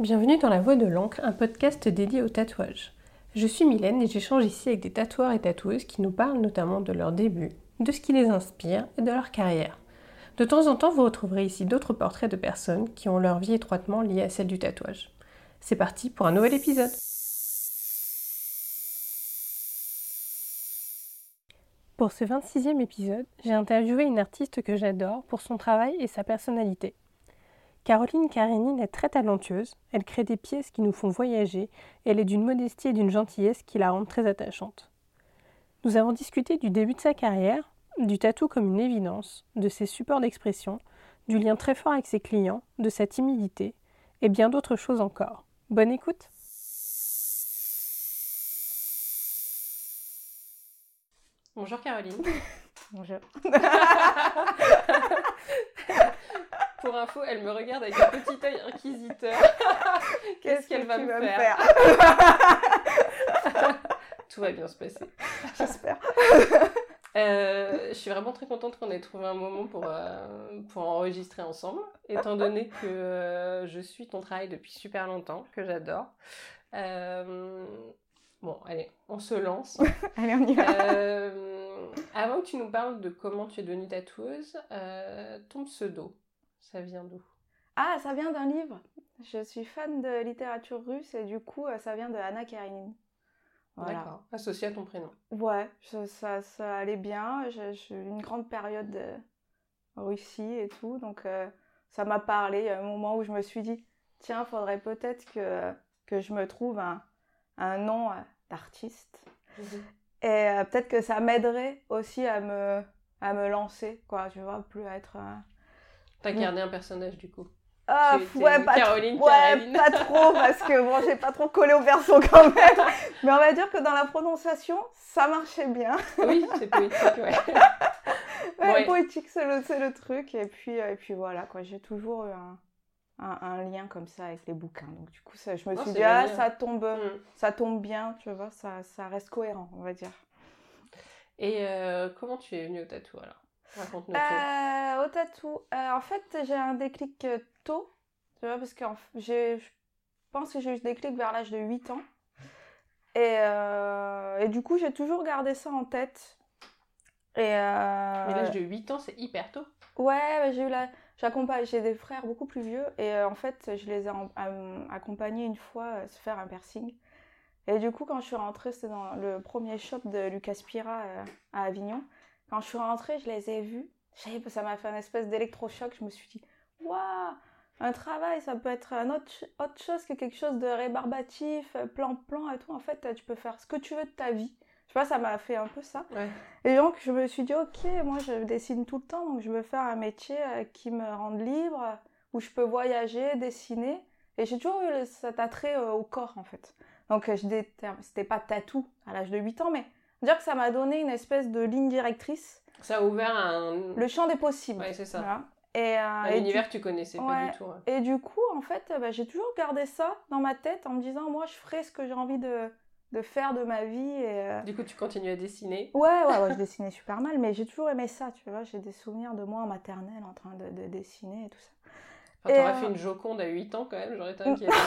Bienvenue dans La Voix de l'encre, un podcast dédié au tatouage. Je suis Mylène et j'échange ici avec des tatoueurs et tatoueuses qui nous parlent notamment de leur début, de ce qui les inspire et de leur carrière. De temps en temps, vous retrouverez ici d'autres portraits de personnes qui ont leur vie étroitement liée à celle du tatouage. C'est parti pour un nouvel épisode. Pour ce 26e épisode, j'ai interviewé une artiste que j'adore pour son travail et sa personnalité. Caroline Karénine est très talentueuse, elle crée des pièces qui nous font voyager et elle est d'une modestie et d'une gentillesse qui la rendent très attachante. Nous avons discuté du début de sa carrière, du tatou comme une évidence, de ses supports d'expression, du lien très fort avec ses clients, de sa timidité et bien d'autres choses encore. Bonne écoute Bonjour Caroline. Bonjour. Pour info, elle me regarde avec un petit œil inquisiteur. Qu'est-ce qu'elle va me faire, Tout va bien se passer. J'espère. Euh, je suis vraiment très contente qu'on ait trouvé un moment pour, euh, pour enregistrer ensemble, étant donné que euh, je suis ton travail depuis super longtemps, que j'adore. bon, allez, on se lance. allez, on y va. avant que tu nous parles de comment tu es devenue tatoueuse, ton pseudo, ça vient d'où? Ah, ça vient d'un livre. Je suis fan de littérature russe et du coup, euh, ça vient de Anna Karenine. D'accord. Associé à ton prénom. Ouais, ça, ça allait bien. J'ai eu une grande période de Russie et tout, donc euh, ça m'a parlé. Il y a un moment où je me suis dit, tiens, faudrait peut-être que, que je me trouve un, un nom euh, d'artiste. Mhm. Et peut-être que ça m'aiderait aussi à me, à me lancer, quoi, tu vois, plus à être T'as gardé un personnage du coup ah, ouais, pas Caroline, ouais, pas trop, parce que bon, j'ai pas trop collé au perso quand même. Mais on va dire que dans la prononciation, ça marchait bien. Oui, c'est poétique, ouais. ouais, poétique, c'est le, le, truc. Et puis, et puis voilà, quoi, j'ai toujours eu un, un, lien comme ça avec les bouquins. Donc du coup, ça, je me suis dit, ah, ça tombe, mm. ça tombe bien, tu vois, ça, ça reste cohérent, on va dire. Et euh, comment tu es venue au tatou alors? Euh, au tatou. Euh, en fait, j'ai un déclic euh, tôt, tu vois, parce que je pense que j'ai eu ce déclic vers l'âge de 8 ans. Et, et du coup, j'ai toujours gardé ça en tête. Et l'âge de 8 ans, c'est hyper tôt. Ouais, j'ai eu la... J'accompagne, j'ai des frères beaucoup plus vieux et en fait, je les ai accompagnés une fois à se faire un piercing. Et du coup, quand je suis rentrée, c'était dans le premier shop de Lucas Pira à Avignon. Quand je suis rentrée, je les ai vus. Ça m'a fait un espèce d'électrochoc. Je me suis dit, waouh, un travail, ça peut être un autre, autre chose que quelque chose de rébarbatif, plan-plan et tout. En fait, tu peux faire ce que tu veux de ta vie. Je sais pas, ça m'a fait un peu ça. Et donc, je me suis dit, ok, moi, je dessine tout le temps, donc je veux faire un métier euh, qui me rende libre, où je peux voyager, dessiner. Et j'ai toujours eu cet attrait euh, au corps, en fait. Donc, euh, je c'était pas tatou à l'âge de 8 ans, mais dire que ça m'a donné une espèce de ligne directrice. Ça a ouvert un... Le champ des possibles. Ouais, c'est ça. Et, euh, L'univers que tu connaissais pas du tout. Et du coup, en fait, bah, j'ai toujours gardé ça dans ma tête en me disant, moi, je ferai ce que j'ai envie de, de, faire de ma vie. Et, euh, Du coup, tu continues à dessiner Ouais, ouais, ouais je dessinais super mal, mais j'ai toujours aimé ça, tu vois. J'ai des souvenirs de moi en maternelle en train de, de dessiner et tout ça. Enfin, t'aurais fait euh, une Joconde à 8 ans quand même, j'aurais été inquiète.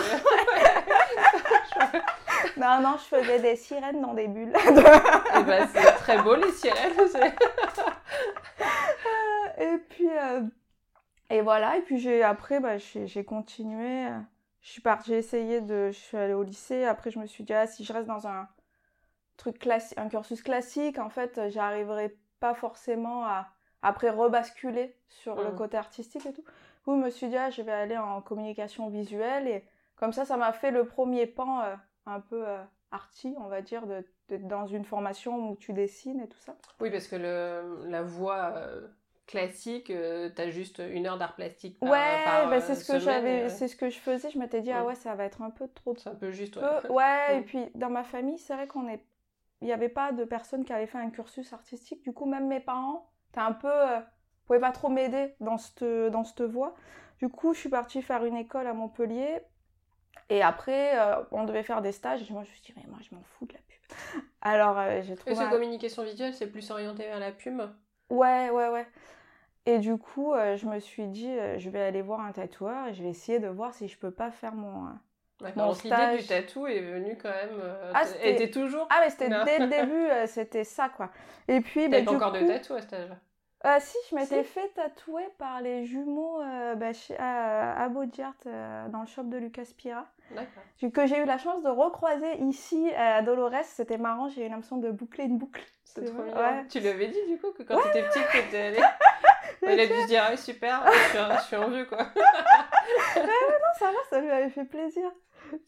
non, non, je faisais des sirènes dans des bulles. eh ben, c'est très beau les sirènes. et puis, euh, et voilà, et puis j'ai, après, bah, j'ai continué. Je suis partie, j'ai essayé de, je suis allée au lycée. Après, je me suis dit, ah, si je reste dans un truc classique, un cursus classique, en fait, j'arriverai pas forcément à, après, rebasculer sur le mmh. côté artistique et tout. Coup, je me suis dit, ah, je vais aller en communication visuelle et comme ça, ça m'a fait le premier pan euh, un peu euh, arty, on va dire, de, dans une formation où tu dessines et tout ça? Oui, parce que le, la voix euh, classique, tu as juste une heure d'art plastique par, ouais, bah, c'est ce que j'avais, c'est ce que je faisais. Je m'étais dit, ah ouais, ça va être un peu trop. C'est un peu juste, ouais. ouais, et puis dans ma famille, c'est vrai qu'on est. Il n'y avait pas de personnes qui avaient fait un cursus artistique. Du coup, même mes parents, t'es un peu pouvait pas trop m'aider dans cette, dans cette voie. Du coup, je suis partie faire une école à Montpellier. Et après, euh, on devait faire des stages. Et moi, je me suis dit, mais moi, je m'en fous de la pub. Alors, euh, j'ai trouvé. Et ce communication visuelle, c'est plus orienté vers la pub Ouais, ouais, ouais. Et du coup, euh, je me suis dit, euh, je vais aller voir un tatoueur et je vais essayer de voir si je peux pas faire mon, mon Donc l'idée stage. du tatou est venue quand même. Ah, t- c'était- était toujours. Ah, mais c'était dès le début, c'était ça, quoi. Et puis, bah, T'avais pas du encore coup, de tatou à cet âge-là. Euh, si, je m'étais Si. fait tatouer par les jumeaux euh, bah, chez, à, à Baudiart, euh, dans le shop de Lucas Pira, D'accord. Que j'ai eu la chance de recroiser ici à Dolores. C'était marrant, j'ai eu l'impression de boucler une boucle. C'est trop ouais. Tu lui avais dit du coup que quand t'étais petite que t'étais allée. Il a dû se dire, ah, super, je suis, un, je suis un vieux quoi. Non, ça va, ça lui avait fait plaisir.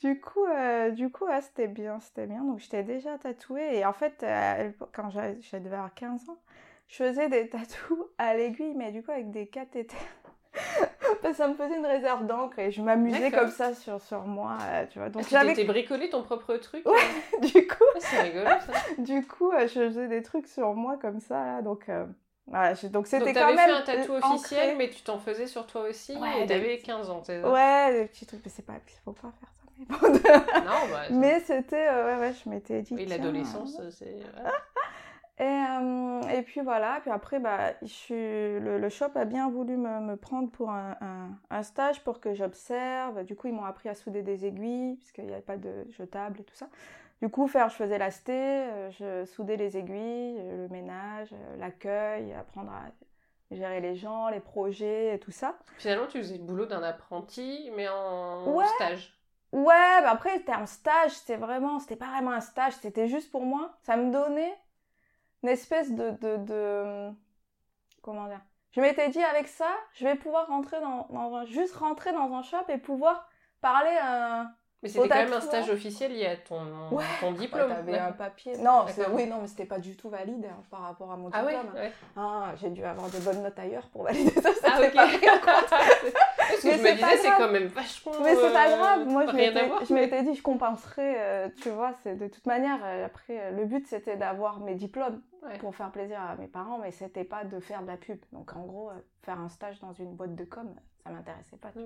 Du coup, euh, du coup ouais, c'était bien, c'était bien. Donc, j'étais déjà tatouée. Et en fait, euh, quand j'avais- avoir 15 ans, je faisais des tatous à l'aiguille, mais du coup, avec des cathéters. Parce que ça me faisait une réserve d'encre et je m'amusais comme ça sur, sur moi, euh, tu vois. Donc, Donc j'avais... bricolé ton propre truc. Ouais. Du coup, Ah, c'est rigolo ça. du coup euh, je faisais des trucs sur moi comme ça, là. Donc, euh, voilà, donc c'était quand t'avais même fait un tatou euh, officiel, ancré. mais tu t'en faisais sur toi aussi. Ouais, et t'avais petits- 15 ans, ça? Ouais, des petits trucs, mais c'est pas... Faut pas faire ça. Non, bah. mais c'était... euh, ouais, ouais, je m'étais dit... Oui, l'adolescence, c'est. Et, euh, et puis voilà, puis après, bah, je suis, le, le shop a bien voulu me, me prendre pour un, un- un stage pour que j'observe. Du coup, ils m'ont appris à souder des aiguilles, puisqu'il n'y avait pas de jetable et tout ça. Du coup, faire, je faisais la sté, euh, je soudais les aiguilles, euh, le ménage, l'accueil, apprendre à gérer les gens, les projets et tout ça. Finalement, tu faisais le boulot d'un apprenti, mais en Ouais. stage. Ouais, bah après, c'était en stage, c'était vraiment, c'était pas vraiment un stage, c'était juste pour moi. Ça me donnait une espèce de, de, de- comment dire? Je m'étais dit, avec ça, je vais pouvoir rentrer dans, dans un, juste rentrer dans un shop et pouvoir parler à un... Mais c'était quand même un stage officiel lié à ton, Ouais. ton diplôme. Ouais, t'avais un papier. Non, oui, non, mais c'était pas du tout valide hein, par rapport à mon Ah diplôme. ouais. Ah, j'ai dû avoir de bonnes notes ailleurs pour valider ça. Ah ok. pas. Parce que Mais je c'est me disais, c'est quand même vachement. Mais c'est pas euh, grave, moi je m'étais, dit je compenserais, euh, tu vois, c'est de toute manière, euh, après euh, le but c'était d'avoir mes diplômes Ouais. pour faire plaisir à mes parents, mais c'était pas de faire de la pub. Donc en gros, euh, faire un stage dans une boîte de com, ça m'intéressait pas. tu Mm.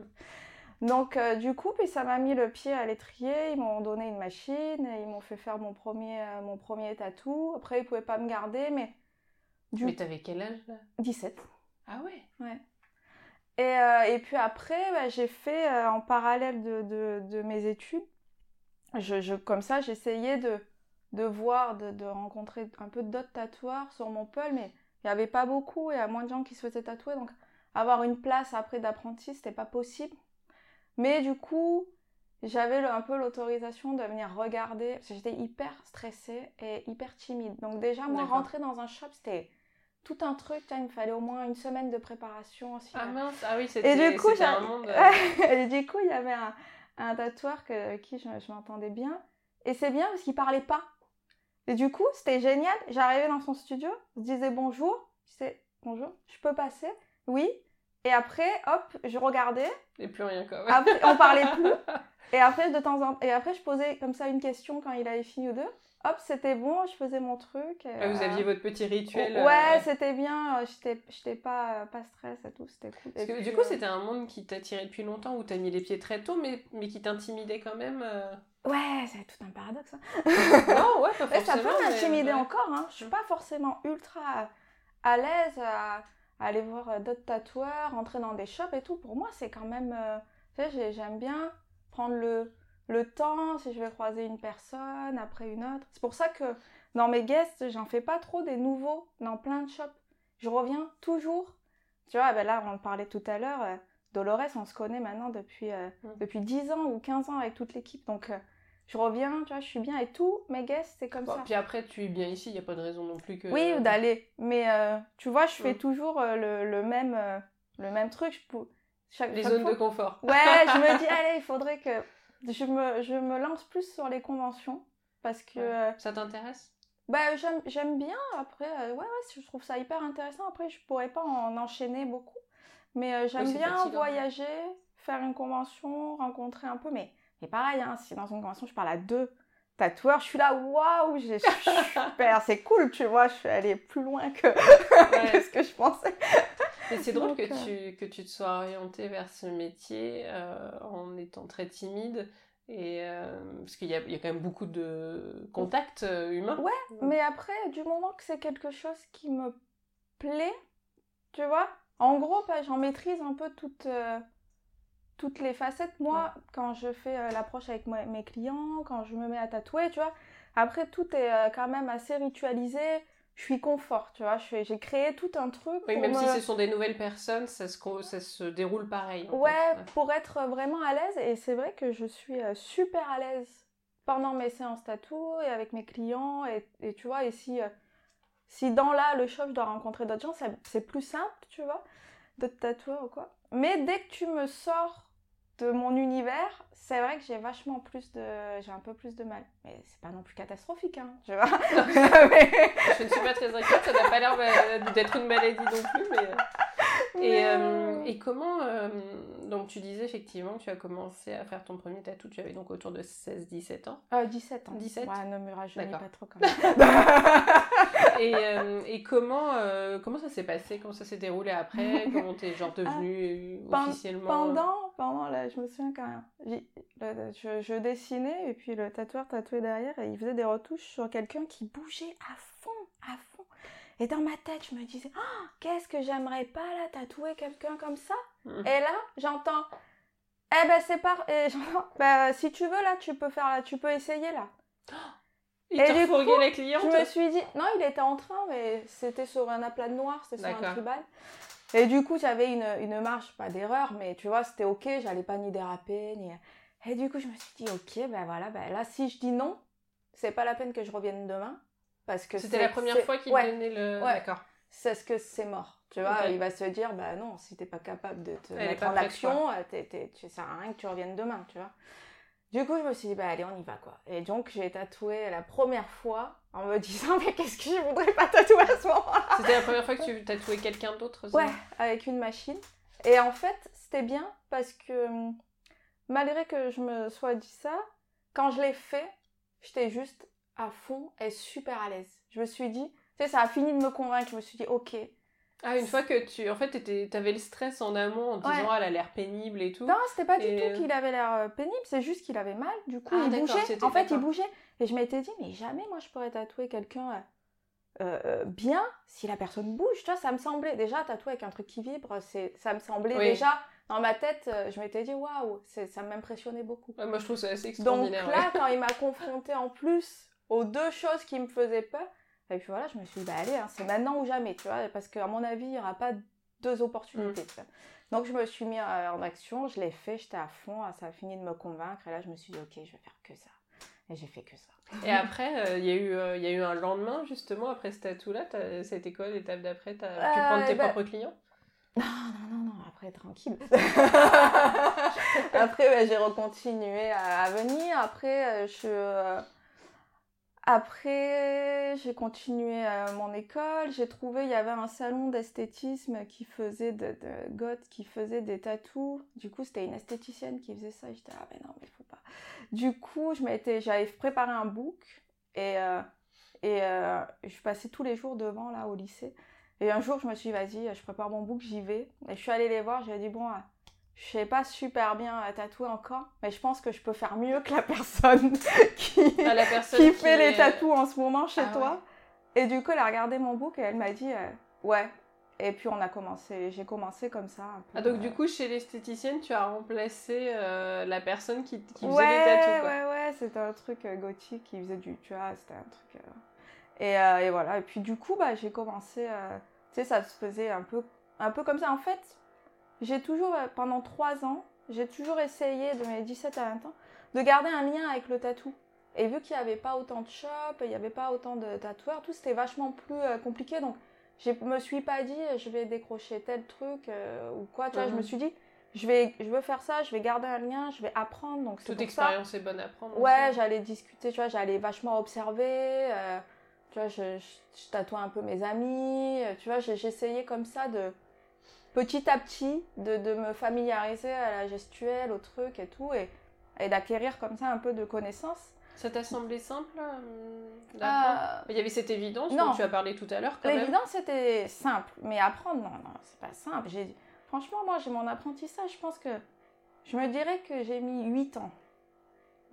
vois. Donc euh, du coup, puis ça m'a mis le pied à l'étrier, ils m'ont donné une machine, et ils m'ont fait faire mon premier, euh, mon premier tatou. Après ils pouvaient pas me garder, mais du Mais t'avais quel âge là? 17. Ah ouais? Et, euh, et puis après, bah, j'ai fait en parallèle de, de- de mes études. Je, je- comme ça, j'essayais de, de voir, de, de rencontrer un peu d'autres tatoueurs sur mon pôle, mais il n'y avait pas beaucoup, il y a moins de gens qui se faisaient tatouer, donc avoir une place après d'apprenti, c'était pas possible. Mais du coup, j'avais un peu l'autorisation de venir regarder, parce que j'étais hyper stressée et hyper timide. Donc déjà, moi, rentrer dans un shop, c'était tout un truc, il me fallait au moins une semaine de préparation aussi. Ah mince, ah oui, c'était Et un monde. euh, et du coup, il y avait un, un tatoueur que, avec qui je, je m'entendais bien. Et c'est bien parce qu'il parlait pas. Et du coup, c'était génial. J'arrivais dans son studio, je disais bonjour. Je disais bonjour, je peux passer? Oui. Et après, hop, je regardais. Et plus rien quoi. Après, on parlait plus. Et après, de temps en et après, je posais comme ça une question quand il avait fini ou deux. Hop, c'était bon, je faisais mon truc. et, Ah, vous euh, aviez votre petit rituel. euh, Ouais, c'était bien. euh, J'étais pas, pas stress et tout, c'était cool. Parce Et que puis, du coup, euh, c'était un monde qui t'attirait depuis longtemps, où t'as mis les pieds très tôt, mais, mais qui t'intimidait quand même. euh. Ouais, c'est tout un paradoxe. hein. non, ouais, pas Mais ça forcément. peut m'intimider ouais. encore. Hein. Je suis pas forcément ultra à l'aise à, à aller voir euh, d'autres tatoueurs, entrer dans des shops et tout. Pour moi, c'est quand même. euh, tu sais, j'ai- j'aime bien prendre le, le temps si je vais croiser une personne, après une autre. C'est pour ça que dans mes guests, j'en fais pas trop des nouveaux dans plein de shops. Je reviens toujours. Tu vois, ben là, on en parlait tout à l'heure. euh, Dolores, on se connaît maintenant depuis, euh, Mm. depuis 10 ans ou 15 ans avec toute l'équipe. Donc, euh, je reviens, tu vois, je suis bien. Et tous mes guests, c'est comme Bon, ça. puis après, tu es bien ici, il n'y a pas de raison non plus que. Oui, ou d'aller. Mais tu vois, je fais Mm. toujours le, le même, le même truc. Je chaque, Les chaque zones fois- de confort. Ouais, je me dis, allez, il faudrait que je me, je me lance plus sur les conventions. Parce que Ouais. euh, Ça t'intéresse? bah, j'aime, j'aime bien. Après, euh, ouais, ouais, je trouve ça hyper intéressant. Après, je pourrais pas en enchaîner beaucoup. Mais euh, j'aime Oui, bien fatigant. voyager, faire une convention, rencontrer un peu. Mais, mais pareil, hein, si dans une convention, je parle à deux tatoueurs, je suis là, waouh, j'ai super, c'est cool, tu vois. Je suis allée plus loin que, que ce que je pensais. C'est drôle que, euh, tu, que tu te sois orientée vers ce métier euh, en étant très timide. Et, euh, parce qu'il y y a quand même beaucoup de contacts humains. Ouais, Mais après, du moment que c'est quelque chose qui me plaît, tu vois, En gros, bah, j'en maîtrise un peu toutes, euh, toutes les facettes. Moi, quand je fais l'approche avec moi- mes clients, quand je me mets à tatouer, tu vois, après, tout est quand même assez ritualisé. Je suis confort, tu vois. J'ai créé tout un truc. Oui, même me- si ce sont des nouvelles personnes, ça se, co- ça se déroule pareil. Ouais, fait. pour être vraiment à l'aise. Et c'est vrai que je suis euh, super à l'aise pendant mes séances tatou et avec mes clients. Et, et tu vois, et si, euh, si dans là, le shop, je dois rencontrer d'autres gens, c'est plus simple, tu vois, d'autres tatoueurs ou quoi. Mais dès que tu me sors de mon univers, c'est vrai que j'ai vachement plus de... J'ai un peu plus de mal. Mais c'est pas non plus catastrophique, hein, tu vois. Mais- Je ne suis pas très inquiète, ça n'a pas l'air euh, d'être une maladie non plus. Mais... euh, Et, euh, et comment. euh, donc, tu disais effectivement que tu as commencé à faire ton premier tatou, tu avais donc autour de 16-17 ans. euh, 17 ans. 17? Ouais, ne me D'accord. pas trop quand même. Et, euh, et comment, euh, comment ça s'est passé? Comment ça s'est déroulé après? Comment t'es genre devenue Pen- officiellement? Pendant, pendant là, je me souviens quand même. Je, je dessinais et puis le tatoueur tatouait derrière et il faisait des retouches sur quelqu'un qui bougeait à fond. Et dans ma tête, je me disais, Ah, qu'est-ce que j'aimerais pas là tatouer quelqu'un comme ça Mhm. Et là, j'entends, eh ben c'est pas, et j'entends, bah si tu veux là, tu peux faire là, tu peux essayer là. Il Et du coup, la cliente Je me suis dit, non, il était en train, mais c'était sur un aplat de noir, c'était sur un tribal. Et du coup, j'avais une, une marge, pas d'erreur, mais tu vois, c'était ok, j'allais pas ni déraper, ni. Et du coup, je me suis dit, ok, ben voilà, ben là, si je dis non, c'est pas la peine que je revienne demain. Parce que C'était la première fois qu'il ouais, donnait le. Ouais. D'accord. c'est ce que c'est mort. Tu vois, il va se dire, bah non, si t'es pas capable de te Elle mettre en action, euh, tu sert à rien que tu reviennes demain, tu vois. Du coup, je me suis dit, bah allez, on y va, quoi. Et donc, j'ai tatoué la première fois en me disant, mais qu'est-ce que je voudrais pas tatouer à ce moment-là? C'était la première fois que tu tatouais quelqu'un d'autre ça Ouais, avec une machine. Et en fait, c'était bien parce que hum, malgré que je me sois dit ça, quand je l'ai fait, j'étais juste à fond et super à l'aise. Je me suis dit, tu sais, ça a fini de me convaincre. Je me suis dit, ok. Ah, une fois que tu. En fait, t'avais le stress en amont en te disant, ah, elle a l'air pénible et tout. Non, c'était pas du Et, euh, tout qu'il avait l'air euh, pénible, c'est juste qu'il avait mal. Du coup, Ah, il bougeait. En fait, il bougeait. Et je m'étais dit, mais jamais moi je pourrais tatouer quelqu'un euh, bien si la personne bouge. Tu vois, ça me semblait déjà tatouer avec un truc qui vibre. Ça me semblait Oui. déjà dans ma tête. je m'étais dit, aux deux choses qui me faisaient peur, et puis voilà, je me suis dit, bah allez, hein, c'est maintenant ou jamais, tu vois, parce qu'à mon avis, il n'y aura pas deux opportunités. tu vois. Donc je me suis mis euh, en action, je l'ai fait, j'étais à fond, ça a fini de me convaincre, et là, je me suis dit, ok, je vais faire que ça. Et j'ai fait que ça. Et après, euh, il y, a eu, euh, y a eu un lendemain, justement, après ce tatou-là. été quoi l'étape d'après pu Euh, prendre tes bah- propres clients? Non, non, non, non, après, tranquille. après, ouais, j'ai recontinué à, à venir. Après, euh, je. Après, j'ai continué euh, mon école. J'ai trouvé, il y avait un salon d'esthétisme qui faisait de, de qui faisait des tatous. Du coup, c'était une esthéticienne qui faisait ça. J'étais, ah, mais non, mais faut pas. Du coup, je m'étais, j'avais préparé un book et, euh, et euh, je passais tous les jours devant, là, au lycée. Et un jour, je me suis dit, vas-y, je prépare mon book, j'y vais. Et je suis allée les voir, j'ai dit, bon, euh, je sais pas super bien tatouer encore, mais je pense que je peux faire mieux que la personne qui, Ah, la personne qui fait les tatous en ce moment chez Ah toi. Et du coup, elle a regardé mon book et elle m'a dit, euh, ouais. Et puis, on a commencé, j'ai commencé comme ça. un peu, Ah, donc euh, du coup, chez l'esthéticienne, tu as remplacé euh, la personne qui, qui faisait les tatous, quoi. Ouais, ouais, c'était un truc euh, gothique qui faisait du, tu vois, c'était un truc. Et, et voilà, et puis du coup, bah, j'ai commencé, tu sais, ça se faisait un peu, un peu comme ça. En fait, j'ai toujours, euh, pendant trois ans, j'ai toujours essayé, de mes 17 à 20 ans, de garder un lien avec le tatou. Et vu qu'il n'y avait pas autant de shops, il n'y avait pas autant de tatoueurs, tout c'était vachement plus euh, compliqué. Donc, je me suis pas dit, euh, je vais décrocher tel truc euh, ou quoi. Tu vois, je me Mhm. suis dit, je, vais, je veux faire ça, je vais garder un lien, je vais apprendre. Donc, Toute ça. expérience est bonne à prendre. Ouais, j'allais discuter, tu vois, j'allais vachement observer. euh, tu vois, je, je, je tatouais un peu mes amis. tu vois, j'essayais comme ça de petit à petit de, de me familiariser à la gestuelle, au truc et tout, et, et d'acquérir comme ça un peu de connaisses. Ça t'a semblé simple euh, Ah, Il y avait cette évidence non. dont tu as parlé tout à l'heure. L'évidence, c'était simple, mais apprendre, non, non, c'est pas simple. Franchement, moi, j'ai mon apprentissage, je pense que je me dirais que j'ai mis 8 ans.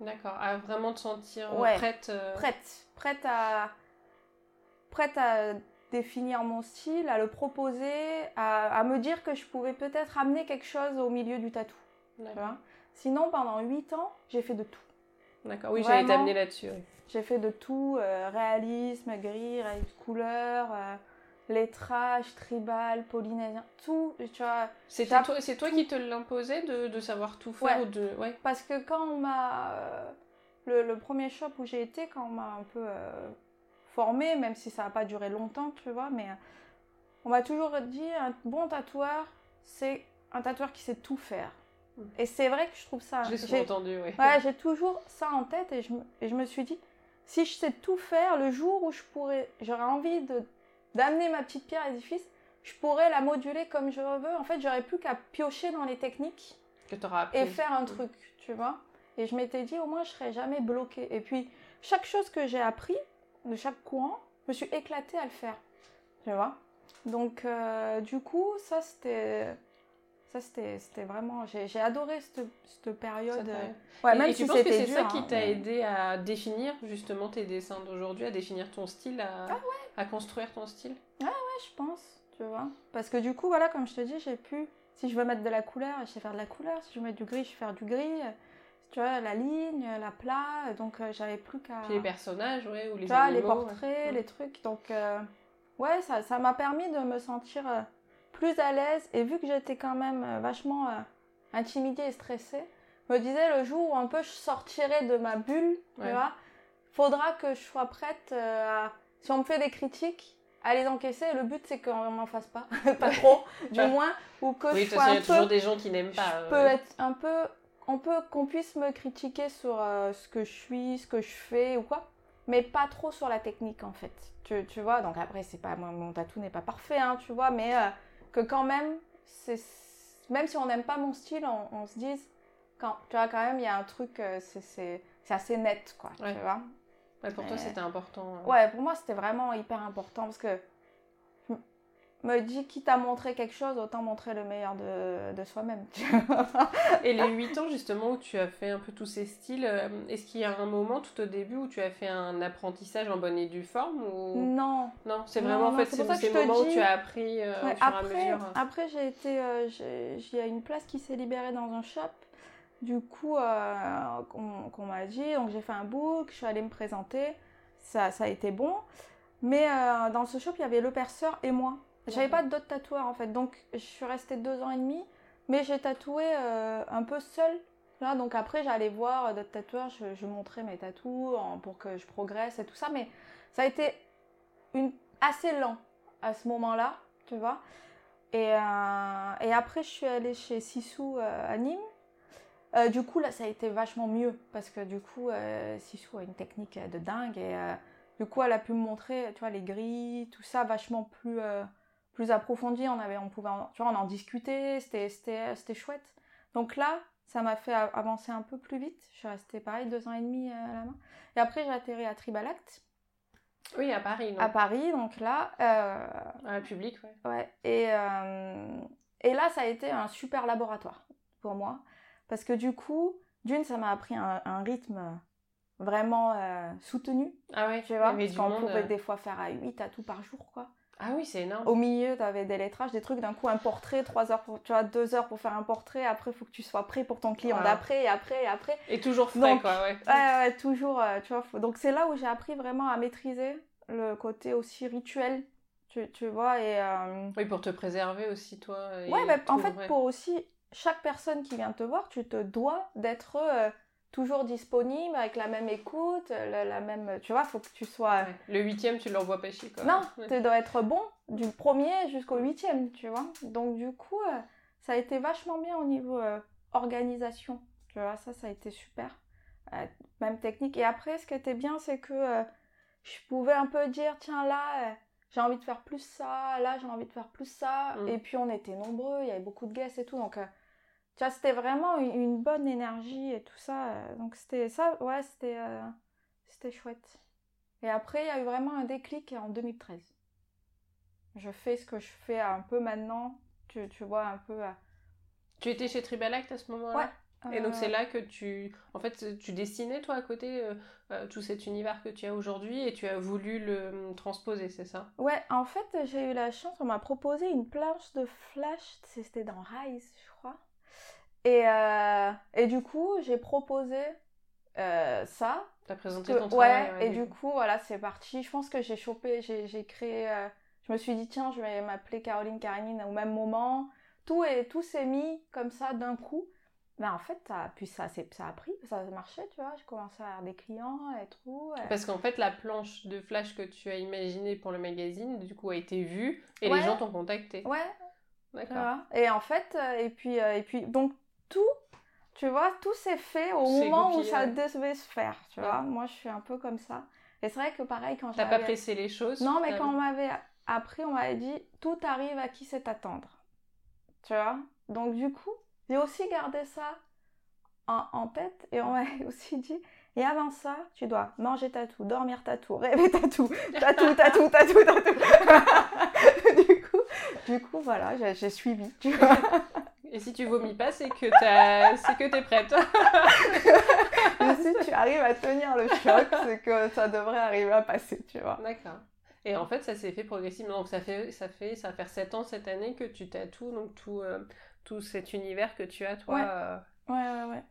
D'accord, à vraiment te sentir Ouais. prête. euh, prête, prête à, prête à définir mon style, à le proposer, à, à me dire que je pouvais peut-être amener quelque chose au milieu du tatou. Sinon, pendant 8 ans, j'ai fait de tout. D'accord, oui, j'allais t'amener là-dessus. oui. J'ai fait de tout, euh, réalisme, gris, couleur, euh, lettrage, tribal, polynésien, tout, tu vois. C'était T'as- toi, c'est toi qui te l'imposais de, de savoir tout faire Ouais. ou de... Ouais. Parce que quand on m'a... euh, le, le premier shop où j'ai été, quand on m'a un peu euh, formée, même si ça n'a pas duré longtemps, tu vois, mais euh, on m'a toujours dit, un bon tatoueur, c'est un tatoueur qui sait tout faire. Mm. Et c'est vrai que je trouve ça... Souvent j'ai- entendu, oui. Ouais, j'ai toujours ça en tête et je, me, et je me suis dit, si je sais tout faire, le jour où je pourrais, j'aurais envie de d'amener ma petite pierre à l'édifice, je pourrais la moduler comme je veux. En fait, j'aurais plus qu'à piocher dans les techniques Que appris. et faire un truc, tu vois. Et je m'étais dit, au moins, je serais jamais bloquée. Et puis, chaque chose que j'ai appris de chaque courant, je me suis éclatée à le faire, tu vois. Donc, euh, du coup, ça, c'était... Ça, c'était c'était vraiment... J'ai adoré cette, cette période. Ça t'a- Ouais, et, même et si tu penses que c'est ça qui hein, t'a aidé à définir justement tes dessins d'aujourd'hui, à définir ton style, à, à construire ton style? Ouais, je pense, tu vois. Parce que du coup, voilà, comme je te dis, j'ai pu... Si je veux mettre de la couleur, je sais faire de la couleur. Si je veux mettre du gris, je sais faire du gris. Tu vois, la ligne, la plat. Donc, euh, j'avais plus qu'à... Puis les personnages, ouais, ou les tu vois, les animaux. portraits, ouais. les trucs. Donc, euh, ouais, ça ça m'a permis de me sentir euh, plus à l'aise. Et vu que j'étais quand même euh, vachement euh, intimidée et stressée, je me disais le jour où un peu je sortirai de ma bulle, tu Ouais. vois, faudra que je sois prête euh, à, si on me fait des critiques, à les encaisser. Le but, c'est qu'on m'en fasse pas, pas trop, du moins, ou que Oui, je sois il y un a toujours des gens qui n'aiment pas. je euh, peux être un peu on peut qu'on puisse me critiquer sur euh, ce que je suis ce que je fais ou quoi mais pas trop sur la technique en fait tu, tu vois donc après c'est pas mon, mon tatou n'est pas parfait hein, tu vois mais euh, que quand même c'est même si on n'aime pas mon style on, on se dise quand tu vois quand même il y a un truc euh, c'est assez net quoi Ouais. tu vois ouais, pour toi, Mais- c'était important. euh. ouais pour moi c'était vraiment hyper important parce que me dis quitte à montrer quelque chose autant montrer le meilleur de, de soi-même. Et les 8 ans, justement, où tu as fait un peu tous ces styles, euh, est-ce qu'il y a un moment tout au début où tu as fait un apprentissage en bonne et due forme ou... non Non, c'est Non, vraiment, en fait, c'est ces moments où tu as appris euh, Ouais, au fur et à après, mesure. après j'ai été, euh, j'ai- il y a une place qui s'est libérée dans un shop. Du coup, euh, qu'on qu'on m'a dit, donc j'ai fait un book, je suis allée me présenter, ça, ça a été bon. Mais euh, dans ce shop, il y avait le perceur et moi. J'avais pas d'autres tatoueurs en fait, donc je suis restée deux ans et demi, mais j'ai tatoué euh, un peu seule. Là, donc après, j'allais voir d'autres tatoueurs, je, je montrais mes tatous pour que je progresse et tout ça, mais ça a été une, assez lent à ce moment-là, tu vois. Et, euh, et après, je suis allée chez Sissou euh, à Nîmes. Euh, du coup, là, ça a été vachement mieux parce que du coup, euh, Sissou a une technique de dingue et euh, du coup, elle a pu me montrer, tu vois, les grilles, tout ça, vachement plus, euh, plus approfondi. On avait, on pouvait, en, tu vois, on en discutait, c'était, c'était, c'était chouette. Donc là, ça m'a fait avancer un peu plus vite. Je suis restée pareil deux ans et demi euh, à la main. Et après, j'ai atterri à Tribalact Oui, à Paris, non à Paris, donc là. euh, À la public, ouais. Ouais, et, euh, et là, ça a été un super laboratoire pour moi. Parce que du coup, d'une, ça m'a appris un, un rythme vraiment euh, soutenu, Ah ouais, tu vois. Parce qu'on pouvait des fois faire à 8 à tout par jour, quoi. Ah oui, c'est énorme. Au milieu, tu avais des lettrages, des trucs, d'un coup, un portrait, 3 heures pour, tu vois, 2 heures pour faire un portrait. Après, il faut que tu sois prêt pour ton client Ouais. d'après, et après, et après. Et toujours frais, Donc, quoi, ouais. Ouais, toujours, euh, tu vois. faut- Donc, c'est là où j'ai appris vraiment à maîtriser le côté aussi rituel, tu, tu vois, et... euh, Oui, pour te préserver aussi, toi. et Ouais, mais en fait, pour aussi chaque personne qui vient te voir, tu te dois d'être euh, toujours disponible, avec la même écoute, la, la même. Tu vois, faut que tu sois. Ouais. Le huitième, tu l'envoies pêcher, quoi. Non, Ouais. tu dois être bon du premier jusqu'au huitième, tu vois. Donc, du coup, euh, ça a été vachement bien au niveau euh, organisation. Tu vois, ça, ça a été super. Euh, même technique. Et après, ce qui était bien, c'est que euh, je pouvais un peu dire tiens, là. euh, j'ai envie de faire plus ça, là j'ai envie de faire plus ça. Mm. Et puis on était nombreux, il y avait beaucoup de guests et tout. Donc, euh, tu vois, c'était vraiment une, une bonne énergie et tout ça. euh, donc, c'était ça, ouais, c'était euh, c'était chouette. Et après, il y a eu vraiment un déclic en 2013. Je fais ce que je fais un peu maintenant, tu, tu vois, un peu. euh, Tu étais chez Tribalact à ce moment-là? Ouais. Et donc c'est là que tu, en fait, tu dessinais toi à côté euh, tout cet univers que tu as aujourd'hui et tu as voulu le euh, transposer, c'est ça? Ouais, en fait, j'ai eu la chance, on m'a proposé une planche de flash, c'était dans Rise, je crois. Et, euh, et du coup, j'ai proposé euh, ça. T'as présenté Que- ton travail. ouais, et du coup, voilà, c'est parti. Je pense que j'ai chopé, j'ai j'ai créé. euh, je me suis dit, tiens, je vais m'appeler Caroline Karenine au même moment. Tout, est, tout s'est mis comme ça d'un coup. Ben, en fait, ça, puis ça, ça a pris, ça a marché, tu vois. J'ai commencé à avoir des clients et tout. Parce qu'en fait, la planche de flash que tu as imaginée pour le magazine, du coup, a été vue et Ouais. les gens t'ont contacté. Ouais, D'accord. Et en fait, euh, et puis, et puis, donc tout, tu vois, tout s'est fait au moment où ça ouais. devait se faire, tu vois. Moi, je suis un peu comme ça. Et c'est vrai que pareil, quand T'as pas j'avais... pressé les choses Non, mais quand on m'avait appris, on m'avait dit tout arrive à qui sait attendre. Tu vois Donc, du coup, j'ai aussi gardé ça en, en tête et on m'avait aussi dit et avant ça, tu dois manger tatou, dormir tatou, rêver tatou, tatou, tatou, tatou, tatou. du coup, du coup, voilà, j'ai suivi. Tu vois Et si tu vomis pas, c'est que c'est que t'es prête. Mais si tu arrives à tenir le choc, c'est que ça devrait arriver à passer, tu vois. D'accord. Et en fait, ça s'est fait progressivement. Donc ça fait, ça fait, ça va faire 7 ans cette année que tu tatoues donc tout, euh, tout cet univers que tu as toi. Ouais. euh. Ouais, ouais, ouais.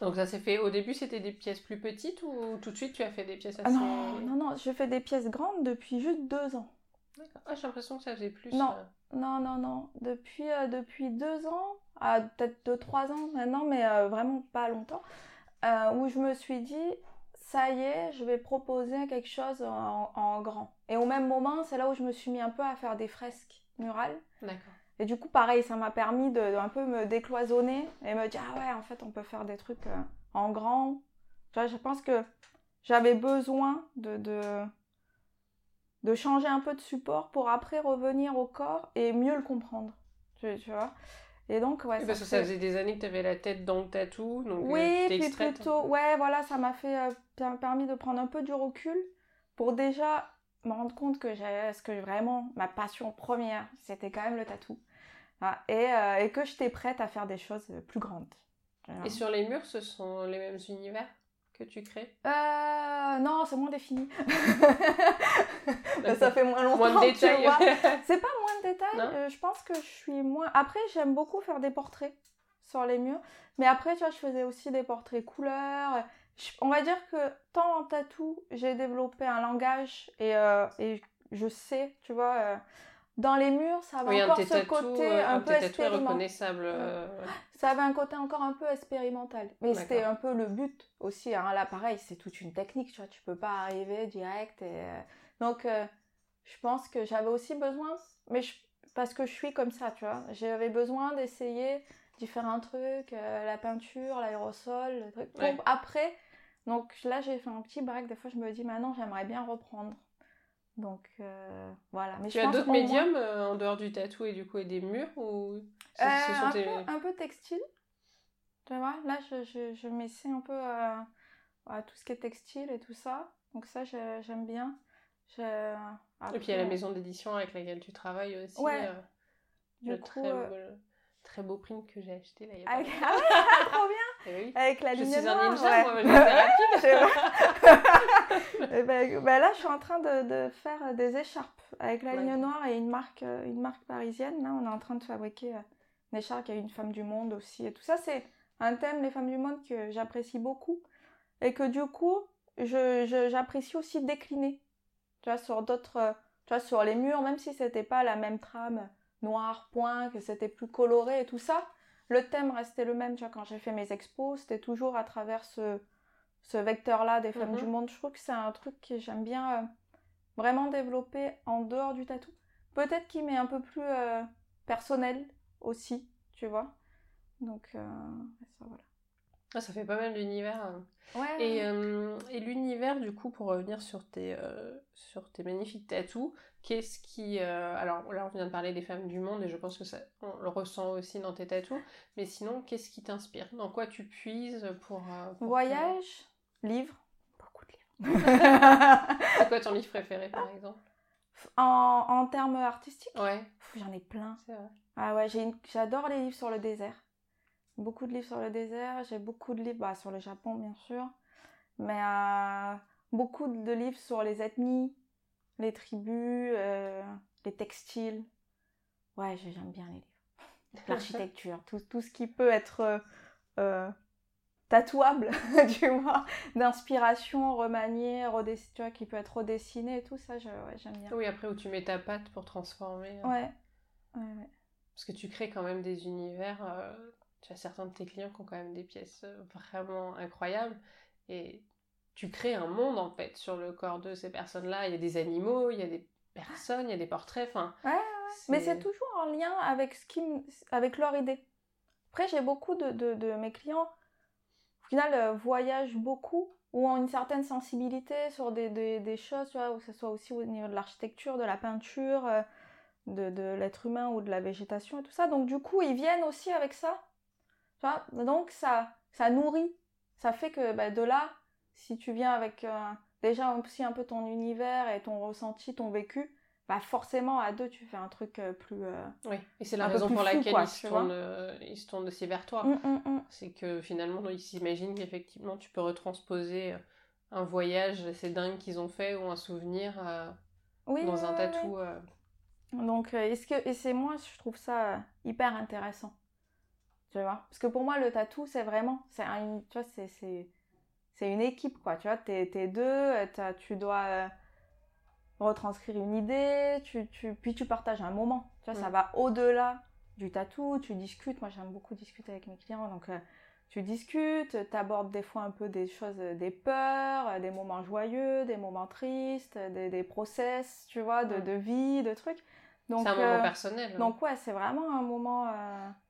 Donc ça s'est fait. Au début, c'était des pièces plus petites ou tout de suite tu as fait des pièces Ah assez. non, non, non, je fais des pièces grandes depuis juste deux ans. D'accord. Ah, j'ai l'impression que ça faisait plus. Non. euh. Non, non, non. Depuis, euh, depuis deux ans, peut-être deux, trois ans maintenant, mais euh, vraiment pas longtemps, euh, où je me suis dit, ça y est, je vais proposer quelque chose en, en grand. Et au même moment, c'est là où je me suis mis un peu à faire des fresques murales. D'accord. Et du coup, pareil, ça m'a permis de, de un peu me décloisonner et me dire, ah ouais, en fait, on peut faire des trucs en grand. Tu vois, je pense que j'avais besoin de, de, de changer un peu de support pour après revenir au corps et mieux le comprendre. Tu, tu vois? Et donc, ouais. Parce que fait- ça faisait des années que tu avais la tête dans le tatou, donc euh, oui, puis extraite. plutôt, ouais, voilà, ça m'a fait euh, per- permis de prendre un peu du recul pour déjà me rendre compte que j'ai, ce que vraiment ma passion première, c'était quand même le tatou, Ah, et, euh, et que j'étais prête à faire des choses plus grandes. Et sur les murs, ce sont les mêmes univers? Que tu crées Euh, non, c'est moins défini. Ça fait moins longtemps. Moins de tu détails. vois. C'est pas moins de détails, euh, je pense que je suis moins. Après, j'aime beaucoup faire des portraits sur les murs, mais après, tu vois, je faisais aussi des portraits couleurs. Je- On va dire que tant en tatou, j'ai développé un langage et, euh, et je sais, tu vois, dans les murs, ça oui, un de encore tes ce côté euh, un un peu expérimental. euh, Ça avait un côté encore un peu expérimental. Mais c'était un peu le but aussi. Hein. Là, pareil, c'est toute une technique, tu vois. Tu peux pas arriver direct. Et, euh, Donc, euh, je pense que j'avais aussi besoin, mais je- parce que je suis comme ça, tu vois. J'avais besoin d'essayer différents trucs, la peinture, l'aérosol, le truc. Ouais. Pour après, donc là, j'ai fait un petit break. Des fois, je me dis, maintenant, j'aimerais bien reprendre. Donc, euh, voilà. Mais Tu je as d'autres moins- médiums euh, en dehors du tatou et du coup et des murs ou ce, Euh, ce sont un, tes- peu, un peu textile. Tu vois, là, je, je, je m'essaie un peu à, à tout ce qui est textile et tout ça. Donc ça, j'aime bien. Et puis il y a la maison d'édition avec laquelle tu travailles aussi. Ouais. le coup, très, beau, très beau print que j'ai acheté là il y a avec, pas ah ouais, trop bien oui. Avec la Je suis un noire, ninja, ouais. moi, je rapide. Et ben, ben là, je suis en train de, de faire des écharpes avec la ligne noire et une marque, euh, une marque parisienne. Là, on est en train de fabriquer euh, une écharpe avec une femme du monde aussi. Et tout ça, c'est un thème, les femmes du monde, que j'apprécie beaucoup. Et que du coup, je, je- j'apprécie aussi décliner. Tu vois, sur d'autres. euh, Tu vois, sur les murs, même si c'était pas la même trame noir, point, que c'était plus coloré et tout ça, le thème restait le même. Tu vois, quand j'ai fait mes expos, c'était toujours à travers ce, ce vecteur-là des femmes Mhm. du monde. Je trouve que c'est un truc que j'aime bien euh, vraiment développer en dehors du tatou. Peut-être qu'il m'est un peu plus euh, personnel aussi, tu vois. Donc, euh, ça, voilà. Ah, ça fait pas mal d'univers. hein. Ouais. Et, euh, et l'univers, du coup, pour revenir sur tes, euh, sur tes magnifiques tatous, qu'est-ce qui... euh, alors là, on vient de parler des femmes du monde et je pense que ça, on le ressent aussi dans tes tatous. Mais sinon, qu'est-ce qui t'inspire? Dans quoi tu puises pour... pour Voyage, livre, beaucoup de livres. C'est quoi ton livre préféré, par exemple? En, en termes artistiques, Ouais, j'en ai plein. c'est vrai. Ah ouais, j'adore les livres sur le désert. Beaucoup de livres sur le désert, j'ai beaucoup de livres bah, sur le Japon, bien sûr, mais euh, beaucoup de livres sur les ethnies, les tribus, euh, les textiles. Ouais, j'aime bien les livres. L'architecture, tout, tout, ce qui peut être euh, tatouable, tu vois, d'inspiration, remanié, tu vois, qui peut être redessiné et tout ça, j'aime bien. Oui, après où tu mets ta patte pour transformer. Ouais. ouais, ouais. Parce que tu crées quand même des univers. Tu as certains de tes clients qui ont quand même des pièces vraiment incroyables. Et tu crées un monde en fait sur le corps de ces personnes-là. Il y a des animaux, il y a des personnes, il y a des portraits. Enfin, ouais, mais c'est toujours en lien avec ce qui, avec leur idée. Après, j'ai beaucoup de, de, mes clients, au final, euh, voyagent beaucoup ou ont une certaine sensibilité sur des, des, des choses, tu vois, que ce soit aussi au niveau de l'architecture, de la peinture, euh, de, de l'être humain ou de la végétation et tout ça. Donc, du coup, ils viennent aussi avec ça. Tu vois Donc, ça, ça nourrit. Ça fait que bah, de là, si tu viens avec euh, déjà aussi un peu ton univers et ton ressenti, ton vécu, bah forcément à deux tu fais un truc euh, plus euh, oui et c'est la raison pour laquelle ils, se tournent, ils, se tournent, aussi vers toi. Mmh, mmh, mmh. c'est que finalement ils s'imaginent qu'effectivement tu peux retransposer un voyage c'est dingue qu'ils ont fait ou un souvenir dans un tatou donc est-ce que et c'est moi je trouve ça hyper intéressant tu vois parce que pour moi le tatou c'est vraiment c'est tu vois c'est c'est une équipe, quoi. Tu vois, t'es, es deux, tu dois euh, retranscrire une idée, tu, tu, puis tu partages un moment. Tu vois, ça va au-delà du tatou, tu discutes. Moi, j'aime beaucoup discuter avec mes clients, donc euh, tu discutes, tu abordes des fois un peu des choses, euh, des peurs, des moments joyeux, des moments tristes, des, des process, tu vois, de, de vie, de trucs. Donc, c'est un moment personnel. Hein. Donc ouais, c'est vraiment un moment,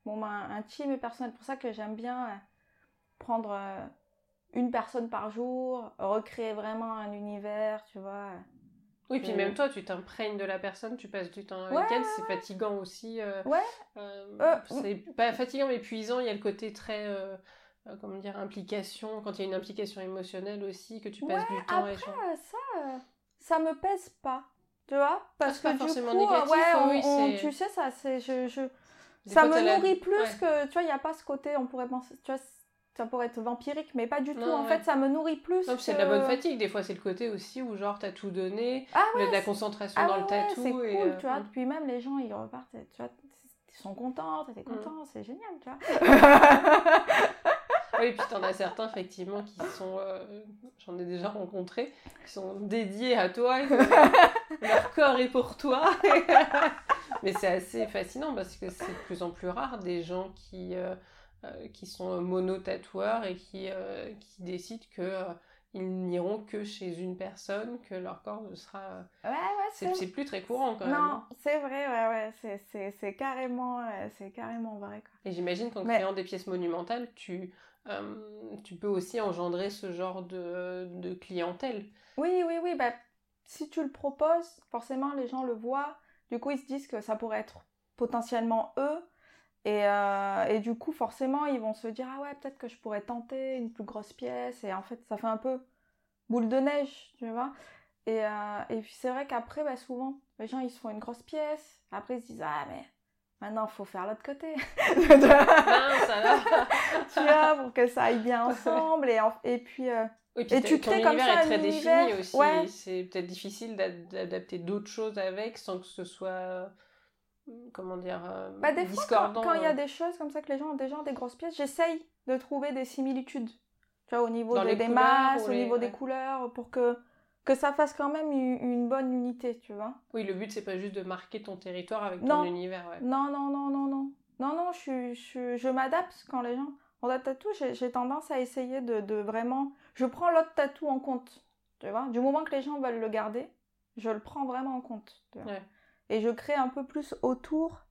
moment intime et personnel. C'est pour ça que j'aime bien prendre une personne par jour, recréer vraiment un univers, tu vois. Oui, puis même toi, tu t'imprègnes de la personne, tu passes du temps avec elle, c'est fatigant aussi. Euh, ouais. Euh, euh, c'est pas fatigant, mais épuisant. Il y a le côté très, comment dire, implication. Quand il y a une implication émotionnelle aussi, que tu passes du temps après, ça, ça me pèse pas, tu vois, parce que du coup, négatif, ouais, oui, tu sais, ça, c'est, je, je... ça me nourrit plus que, tu vois, il n'y a pas ce côté, on pourrait penser, tu vois ça pourrait être vampirique, mais pas du tout. en fait, ça me nourrit plus. C'est de la bonne fatigue. Des fois, c'est le côté aussi où, genre, t'as tout donné, ah de la concentration ah dans le tatou. C'est cool, euh, tu vois. Puis même, les gens, ils repartent, tu vois, ils sont contents, t'es mm. content, c'est génial, tu vois. oui, puis t'en as certains, effectivement, qui sont, euh, j'en ai déjà rencontré, qui sont dédiés à toi, leur corps est pour toi. mais c'est assez fascinant parce que c'est de plus en plus rare des gens qui... Euh, euh, qui sont mono-tatoueurs et qui, euh, qui décident que ils n'iront que chez une personne, que leur corps ne sera. Ouais, ouais, c'est plus très courant quand même. Non, c'est vrai, ouais, ouais, c'est carrément, c'est carrément vrai. Quoi. Et j'imagine qu'en créant des pièces monumentales, tu, tu peux aussi engendrer ce genre de, de clientèle. Oui, oui, oui. Bah, si tu le proposes, forcément les gens le voient. Du coup, ils se disent que ça pourrait être potentiellement eux. Et, euh, du coup, forcément, ils vont se dire Ah ouais, peut-être que je pourrais tenter une plus grosse pièce. Et en fait, ça fait un peu boule de neige, tu vois. Et, euh, et c'est vrai qu'après, bah, souvent, les gens, ils se font une grosse pièce. Après, ils se disent Ah, mais maintenant, il faut faire l'autre côté. tu vois, pour que ça aille bien ensemble. Et, et puis. Euh, et tu crées comme ça est très défini aussi. Ouais. C'est peut-être difficile d'adapter d'autres choses avec sans que ce soit comment dire euh, bah, des fois quand il y a euh. des choses comme ça que les gens ont déjà des grosses pièces j'essaye de trouver des similitudes tu vois au niveau des masses au niveau des couleurs pour que que ça fasse quand même une, bonne unité tu vois. Oui le but c'est pas juste de marquer ton territoire avec ton univers non non non non non. Non non je je, je m'adapte quand les gens ont des tatou j'ai tendance à essayer de, de vraiment je prends l'autre tatou en compte tu vois. Du moment que les gens veulent le garder je le prends vraiment en compte tu vois. Et je crée un peu plus autour.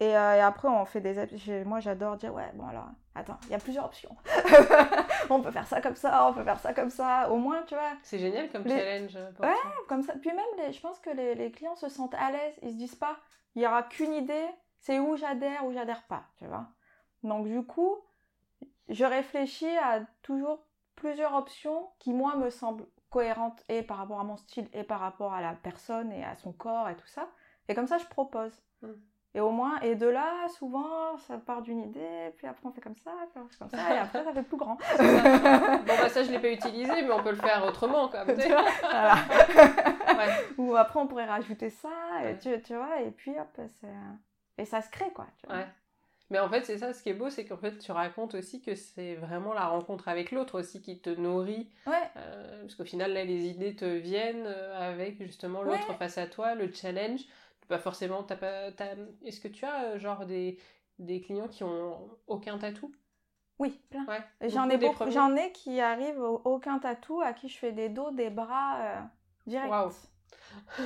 Et, euh, après, on fait des. Moi, j'adore dire ouais, bon, alors, attends, il y a plusieurs options. on peut faire ça comme ça, on peut faire ça comme ça. Au moins, tu vois. C'est génial comme challenge. Euh, ouais, comme ça. Puis même, je pense que les, les, clients se sentent à l'aise. Ils se disent pas, il y aura qu'une idée, c'est où j'adhère ou j'adhère pas, tu vois. Donc, du coup, je réfléchis à toujours plusieurs options qui, moi, me semblent cohérentes et par rapport à mon style et par rapport à la personne et à son corps et tout ça. Et comme ça, je propose. Mm. Et au moins, et de là, souvent, ça part d'une idée, puis après on fait comme ça, puis on fait comme ça, et après ça fait plus grand. bon, bah ça, je l'ai pas utilisé, mais on peut le faire autrement, quand même. voilà. Ou après, on pourrait rajouter ça, et tu, tu vois, et puis hop, et ça se crée, quoi. Tu vois. Mais en fait, c'est ça, ce qui est beau, c'est qu'en fait, tu racontes aussi que c'est vraiment la rencontre avec l'autre aussi qui te nourrit. Ouais. Euh, parce qu'au final, là, les idées te viennent euh, avec justement l'autre face à toi, le challenge. Pas forcément, t'as pas. Est-ce que tu as euh, genre des, des clients qui ont aucun tatou? Oui, plein. J'en ai beaucoup. J'en ai qui arrivent au, aucun tatou, à qui je fais des dos, des bras direct.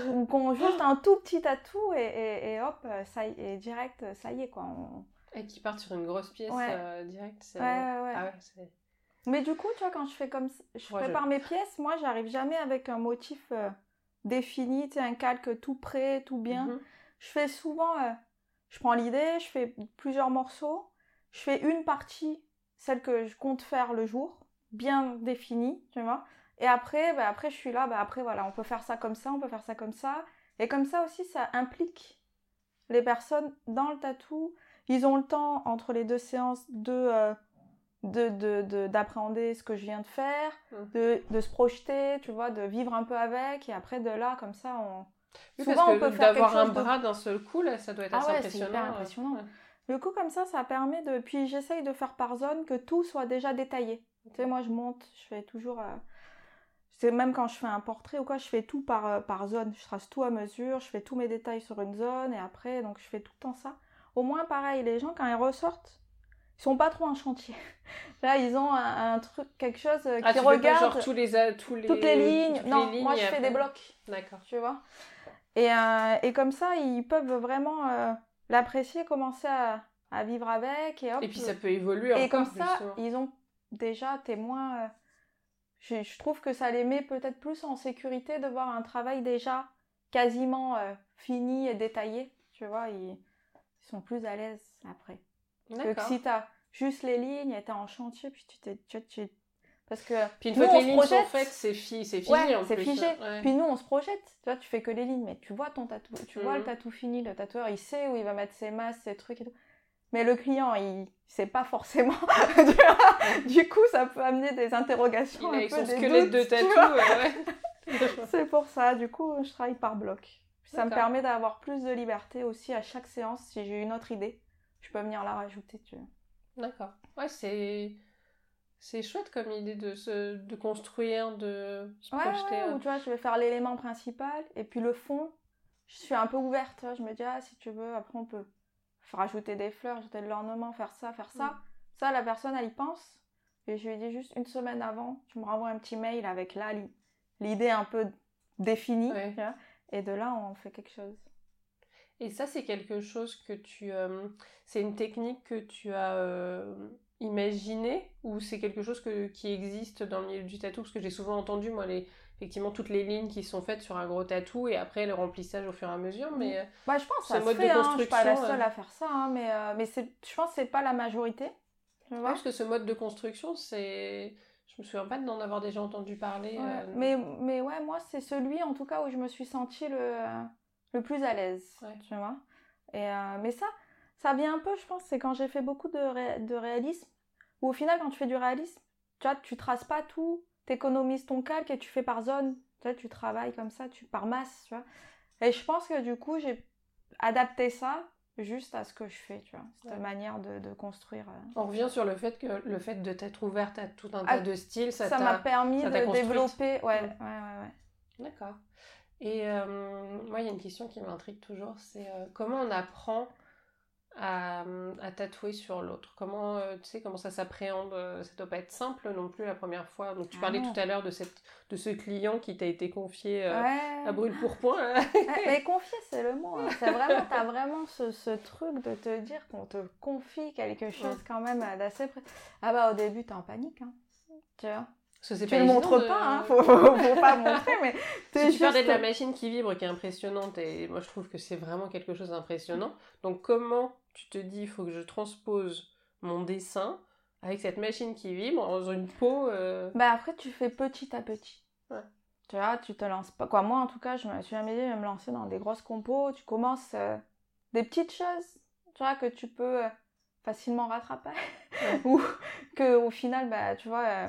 Ou qu'on juste un tout petit tatou et, et, hop, ça y, et direct, ça y est quoi. Et qui partent sur une grosse pièce euh, direct. Ouais, ouais, ah. Mais du coup, tu vois, quand je fais comme je prépare mes pièces, moi, j'arrive jamais avec un motif euh, défini, un calque tout prêt, tout bien. Mhm. Je fais souvent, euh, je prends l'idée, je fais plusieurs morceaux, je fais une partie, celle que je compte faire le jour, bien définie, tu vois. Et après, bah, après, je suis là, bah, après, voilà, on peut faire ça comme ça, on peut faire ça comme ça. Et comme ça aussi, ça implique les personnes dans le tatou ils ont le temps entre les deux séances de euh, d'appréhender ce que je viens de faire, mmh. de, de, se projeter, tu vois, de vivre un peu avec, et après de là, comme ça, on... Souvent, on peut d'avoir un bras d'un seul coup, là, ça doit être ah assez ouais, impressionnant. Hyper impressionnant. Du coup, comme ça, ça permet de... Puis j'essaye de faire par zone que tout soit déjà détaillé. Tu sais, moi, je monte, je fais toujours... Euh, c'est même quand je fais un portrait ou quoi, je fais tout par, euh, par zone. Je trace tout à mesure, je fais tous mes détails sur une zone, et après, donc je fais tout le temps ça au moins pareil, les gens quand ils ressortent, ils sont pas trop en chantier. Là, ils ont un, truc, quelque chose euh, ah, qui regarde. genre tous les, tous les, toutes les lignes. non, moi je fais des blocs. D'accord. Tu vois. Et, euh, et, comme ça, ils peuvent vraiment euh, l'apprécier, commencer à, à, vivre avec. Et, hop, et puis ça peut évoluer. Et comme ça, ils ont déjà témoin. Je, je, trouve que ça les met peut-être plus en sécurité de voir un travail déjà quasiment fini et détaillé. Tu vois, ils ils sont plus à l'aise après. Que si tu as juste les lignes et tu en chantier, puis tu t'es. Tu, tu, parce que. Puis une fois que les lignes projette, sont faites, c'est fi, figé c'est figé. Puis nous, on se projette. Tu vois, tu fais que les lignes, mais tu vois ton tatou. Tu vois le mhm. tatou fini. Le tatoueur, il sait où il va mettre ses masses, ses trucs et tout. Mais le client, il sait pas forcément. du coup, ça peut amener des interrogations. Il a son squelette de tatou. c'est pour ça. Du coup, je travaille par bloc. Ça me permet d'avoir plus de liberté aussi à chaque séance. Si j'ai une autre idée, je peux venir la rajouter. Tu D'accord. Ouais, c'est. C'est chouette comme idée de se de construire, de se projeter. Ouais, ou tu vois, je vais faire l'élément principal et puis le fond, je suis un peu ouverte. Je me dis, ah, si tu veux, après on peut rajouter des fleurs, ajouter de l'ornement, faire ça, faire ça. Mm. Ça, la personne, elle y pense. Et je lui dis juste une semaine avant, tu me renvoies un petit mail avec là l'idée un peu définie. Tu vois et de là, on fait quelque chose. Et ça, c'est quelque chose que tu... Euh, c'est une technique que tu as euh, imaginée ou c'est quelque chose que, qui existe dans le milieu du tatou? Parce que j'ai souvent entendu, moi, les, effectivement, toutes les lignes qui sont faites sur un gros tatou et après le remplissage au fur et à mesure. Mais euh, bah, je pense que ça mode de construction, hein, je suis pas la seule à faire ça, hein, mais, mais je pense que c'est pas la majorité. Je pense que ce mode de construction, c'est je me souviens pas d'en avoir déjà entendu parler. Mais, mais ouais, moi, c'est celui en tout cas où je me suis sentie le, le plus à l'aise. Tu vois Et, euh, mais ça, ça vient un peu, je pense, c'est quand j'ai fait beaucoup de, de réalisme. Où au final, quand tu fais du réalisme, tu vois, tu traces pas tout, tu économises ton calque et tu fais par zone. Tu vois, tu travailles comme ça, tu par masse, tu vois. Et je pense que du coup, j'ai adapté ça juste à ce que je fais, tu vois, cette manière de, de construire. Euh. On revient sur le fait que le fait de t'être ouverte à tout un tas ah, de styles, ça m'a permis de développer, ouais, ouais, ouais, ouais. D'accord. Et euh, moi, il y a une question qui m'intrigue toujours, c'est euh, comment on apprend à, tatouer sur l'autre? Comment euh, tu sais comment ça s'appréhende? Ça doit pas être simple non plus la première fois. Donc tu ah parlais tout à l'heure de cette de ce client qui t'a été confié à brûle pour point. mais confier c'est le mot. Hein. C'est vraiment t'as vraiment ce, ce, truc de te dire qu'on te confie quelque chose quand même d'assez Ah bah au début t'es en panique hein. Tu vois? Tu ne le montres pas, hein, faut, faut, pas montrer, mais si tu parlais de la machine qui vibre, qui est impressionnante, et moi je trouve que c'est vraiment quelque chose d'impressionnant. Donc comment tu te dis, il faut que je transpose mon dessin avec cette machine qui vibre dans une peau. Euh, bah après, tu fais petit à petit. Tu vois, tu te lances pas. Quoi, moi en tout cas, je me suis jamais dit de me lancer dans des grosses compos. Tu commences euh, des petites choses, tu vois, que tu peux euh, facilement rattraper. ou que au final, bah, tu vois, euh,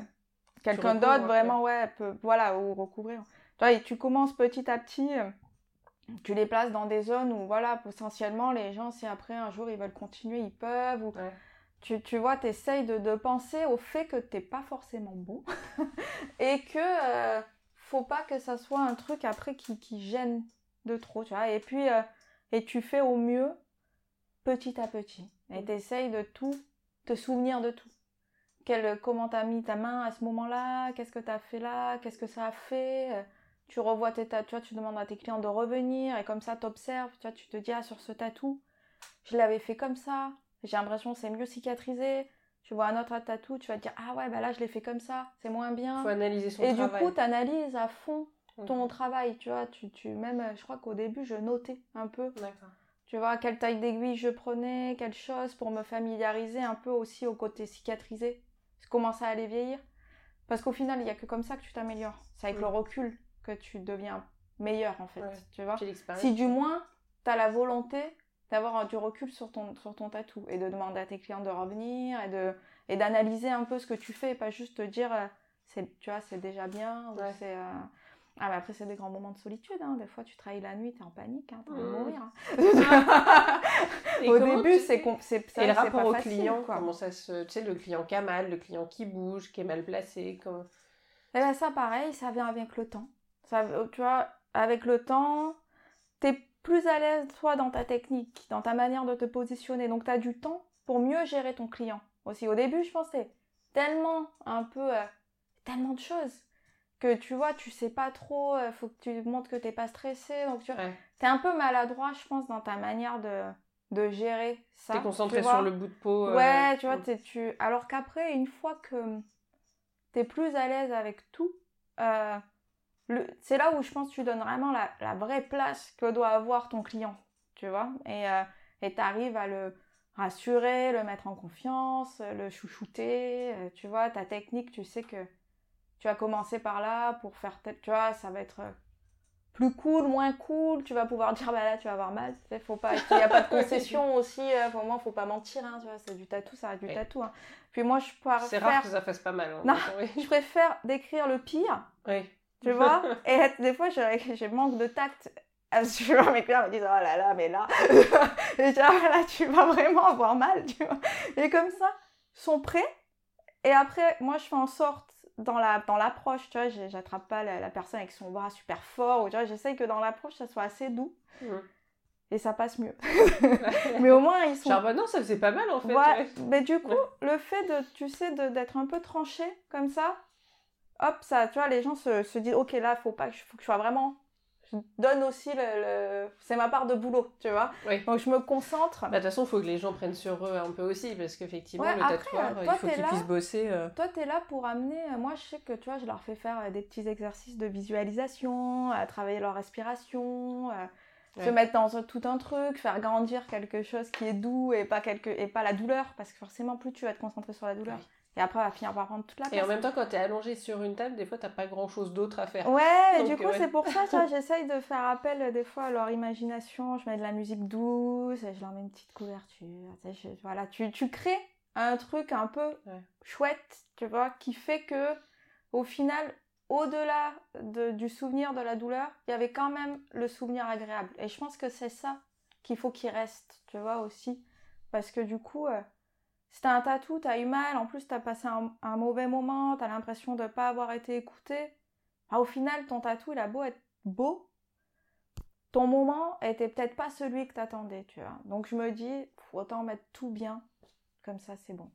quelqu'un d'autre vraiment, ouais, peut, voilà, ou recouvrir. Tu vois, et tu commences petit à petit, euh, tu les places dans des zones où, voilà, potentiellement, les gens, si après un jour ils veulent continuer, ils peuvent. Ou, Ouais. tu, tu vois, tu essayes de, de penser au fait que t'es pas forcément bon et que euh, faut pas que ça soit un truc après qui, qui gêne de trop, tu vois. Et puis, euh, et tu fais au mieux petit à petit. Et Mm. t'essayes de tout, te souvenir de tout. Quel, comment t'as mis ta main à ce moment-là? Qu'est-ce que t'as fait là? Qu'est-ce que ça a fait? Euh, Tu revois tes tatous, tu vois, tu demandes à tes clients de revenir et comme ça t'observes, tu vois, tu te dis ah sur ce tatou, je l'avais fait comme ça, j'ai l'impression que c'est mieux cicatrisé. Tu vois un autre tatou, tu vas te dire ah ouais bah là je l'ai fait comme ça, c'est moins bien. faut analyser son Et travail. du coup, tu analyses à fond ton Mhm. travail, tu vois. Tu, tu, même, euh, je crois qu'au début, je notais un peu, D'accord. tu vois, quelle taille d'aiguille je prenais, quelle chose, pour me familiariser un peu aussi au côté cicatrisé, comment ça allait vieillir. Parce qu'au final, il n'y a que comme ça que tu t'améliores. C'est avec le recul que tu deviens meilleur, en fait, Ouais. tu vois. Si du moins, tu as la volonté d'avoir du recul sur ton, sur ton tatou et de demander à tes clients de revenir et de et d'analyser un peu ce que tu fais et pas juste te dire euh, c'est tu vois c'est déjà bien ou c'est euh, ah mais après c'est des grands moments de solitude hein. des fois tu travailles la nuit t'es en panique hein, t'as envie de Mhm. mourir hein. Au début c'est com- c'est ça, Et le rapport pas au facile, client, quoi. comment ça se. Tu sais, le client qui a mal, le client qui bouge, qui est mal placé. Comment... Et ben ça, pareil, ça vient avec le temps. Ça, tu vois, avec le temps, t'es plus à l'aise, toi, dans ta technique, dans ta manière de te positionner. Donc, t'as du temps pour mieux gérer ton client. Aussi, au début, je pensais tellement, un peu, euh, tellement de choses que, tu vois, tu sais pas trop, euh, faut que tu montres que t'es pas stressé. Donc, tu Ouais. t'es un peu maladroit, je pense, dans ta manière de, de gérer ça. T'es tu concentré sur le bout de peau. euh, Ouais, tu vois, t'es- tu... alors qu'après, une fois que t'es plus à l'aise avec tout, euh, le... c'est là où je pense que tu donnes vraiment la, la vraie place que doit avoir ton client, tu vois, et euh, et t'arrives à le rassurer, le mettre en confiance, le chouchouter, tu vois, ta technique, tu sais que tu vas commencer par là pour faire, tel- tu vois, ça va être euh, plus cool, moins cool, tu vas pouvoir dire bah là tu vas avoir mal, faut pas, il n'y a pas de concession aussi, euh, pour moi faut pas mentir, hein, tu vois, c'est du tatou, ça reste du Oui. tatou. hein. Puis moi je préfère, C'est rare que ça fasse pas mal. hein, Non. oui. je préfère décrire le pire, Oui. tu vois, et être- des fois je, je manque de tact. Tu vois, mes clients me disent oh là là, mais là, et je dis, ah, là tu vas vraiment avoir mal, tu vois. Et comme ça, ils sont prêts, et après moi je fais en sorte dans la dans l'approche, tu vois, j'attrape pas la, la personne avec son bras super fort, ou tu vois, j'essaye que dans l'approche ça soit assez doux, Mhm. et ça passe mieux. mais au moins ils sont Genre, bah non, ça faisait pas mal en fait. Ouais, mais du coup, le fait de, tu sais, d'être un peu tranché comme ça, hop, ça, tu vois, les gens se, se disent, ok, là, faut pas que je, faut que je sois vraiment, donne aussi le, le- c'est ma part de boulot, tu vois. Oui. Donc je me concentre. Bah, de toute façon, il faut que les gens prennent sur eux un peu aussi, parce qu'effectivement, Ouais, le après, tatoueur, toi, il faut t'es qu'il là. puisse bosser. euh, Toi, tu es là pour amener. euh, Moi, je sais que tu vois, je leur fais faire euh, des petits exercices de visualisation, à travailler leur respiration, euh, se mettre dans tout un truc, faire grandir quelque chose qui est doux et pas, quelque, et pas la douleur, parce que forcément, plus tu vas te concentrer sur la douleur. Ouais. Et après, elle va finir par prendre toute la place. Et en même temps, quand t'es allongé sur une table, des fois, t'as pas grand chose d'autre à faire. Ouais, Donc, du coup, ouais. c'est pour ça, tu vois, j'essaye de faire appel euh, des fois à leur imagination. Je mets de la musique douce, et je leur mets une petite couverture. Tu sais, je- voilà, tu, tu crées un truc un peu Ouais. chouette, tu vois, qui fait que, au final, au-delà de- du souvenir de la douleur, il y avait quand même le souvenir agréable. Et je pense que c'est ça qu'il faut qu'il reste, tu vois, aussi. Parce que du coup, euh, si t'as un tatou, t'as eu mal, en plus t'as passé un, un mauvais moment, t'as l'impression de pas avoir été écouté, ah, au final, ton tatou, il a beau être beau, ton moment était peut-être pas celui que t'attendais, tu vois. Donc je me dis, autant mettre tout bien, comme ça c'est bon.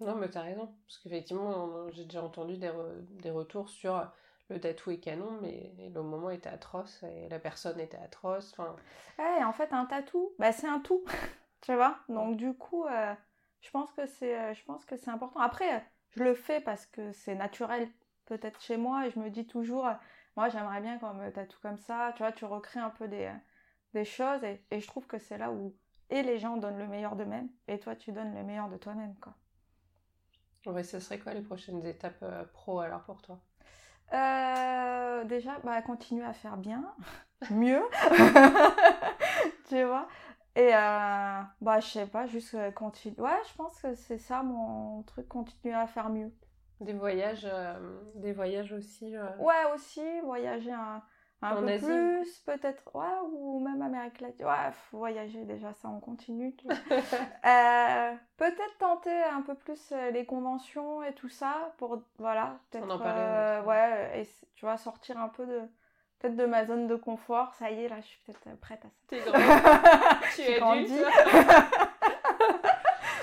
Non, mais t'as raison. Parce qu'effectivement, j'ai déjà entendu des, re- des retours sur le tatou est canon, mais le moment était atroce et la personne était atroce. Enfin, Ouais, en fait, un tatou, bah, c'est un tout, tu vois. Donc du coup, euh, je pense que c'est, euh, je pense que c'est important. Après, euh, je le fais parce que c'est naturel, peut-être chez moi, et je me dis toujours, euh, moi, j'aimerais bien qu'on me tatoue comme ça. Tu vois, tu recrées un peu des, des choses, et, et je trouve que c'est là où et les gens donnent le meilleur d'eux-mêmes, et toi, tu donnes le meilleur de toi-même, quoi. ouais, ce serait quoi les prochaines étapes euh, pro alors pour toi? Euh, déjà, bah, continuer à faire bien, mieux, tu vois? Et euh, bah, je sais pas, juste euh, continuer. Ouais, je pense que c'est ça mon truc, continuer à faire mieux. Des voyages, euh, des voyages aussi. euh, Ouais, aussi, voyager un, un En peu Asie. plus, peut-être. Ouais, ou même Amérique latine. Ouais, faut voyager déjà, ça, on continue. peut-être tenter un peu plus les conventions et tout ça pour, voilà, peut-être. ouais. et tu vois, sortir un peu de. Peut-être de ma zone de confort, ça y est, là, je suis peut-être euh, prête à ça. T'es grande, tu es grandi. adulte.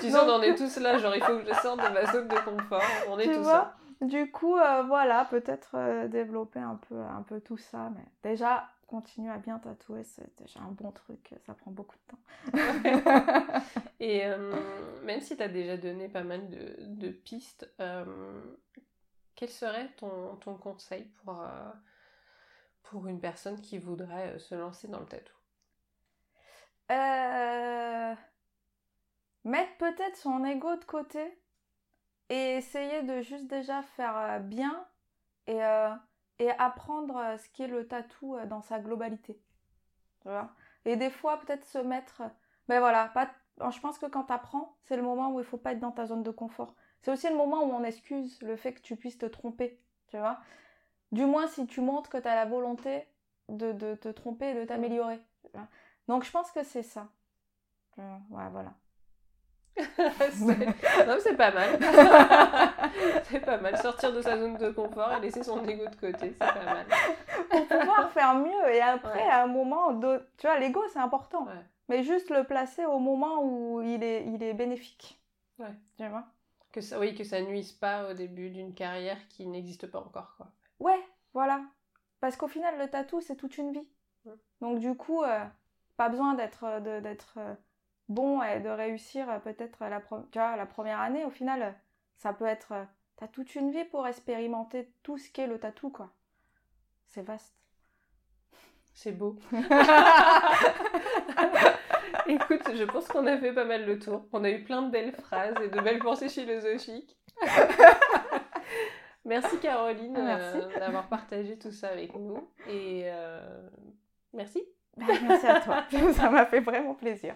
tu sais, on est tous là, genre il faut que je sorte de ma zone de confort. On est Tu tous vois là. Du coup, euh, voilà, peut-être euh, développer un peu, un peu tout ça. Mais déjà, continuer à bien tatouer, c'est déjà un bon truc. Ça prend beaucoup de temps. Et euh, même si tu as déjà donné pas mal de, de pistes, quel serait ton, ton conseil pour, pour une personne qui voudrait euh, se lancer dans le tatou Euh, Mettre peut-être son ego de côté et essayer de juste déjà faire euh, bien et, et apprendre ce qu'est le tatou dans sa globalité. Et des fois, peut-être se mettre. Mais voilà, pas... je pense que quand tu apprends, c'est le moment où il faut pas être dans ta zone de confort. C'est aussi le moment où on excuse le fait que tu puisses te tromper. Tu vois? Du moins, si tu montres que tu as la volonté de, de te tromper et de t'améliorer. Donc, je pense que c'est ça. Euh, ouais, voilà. C'est- Non, c'est pas mal. c'est pas mal. Sortir de sa zone de confort et laisser son ego de côté, c'est pas mal. Pour pouvoir faire mieux. Et après, Ouais. à un moment, de... tu vois, l'ego, c'est important. Ouais. Mais juste le placer au moment où il est, il est bénéfique. Ouais. Tu vois? Que ça, oui, que ça nuise pas au début d'une carrière qui n'existe pas encore, quoi. Ouais, voilà. Parce qu'au final, le tatou, c'est toute une vie. Donc, du coup, euh, pas besoin d'être euh, d'être euh, bon et de réussir peut-être la, pro- tu vois, la première année. Au final, ça peut être. T'as toute une vie pour expérimenter tout ce qu'est le tatou, quoi. C'est vaste. C'est beau. Écoute, je pense qu'on a fait pas mal le tour. On a eu plein de belles phrases et de belles pensées philosophiques. Merci Caroline euh, Merci. d'avoir partagé tout ça avec nous. Et euh, merci. Bah, Merci à toi. ça m'a fait vraiment plaisir.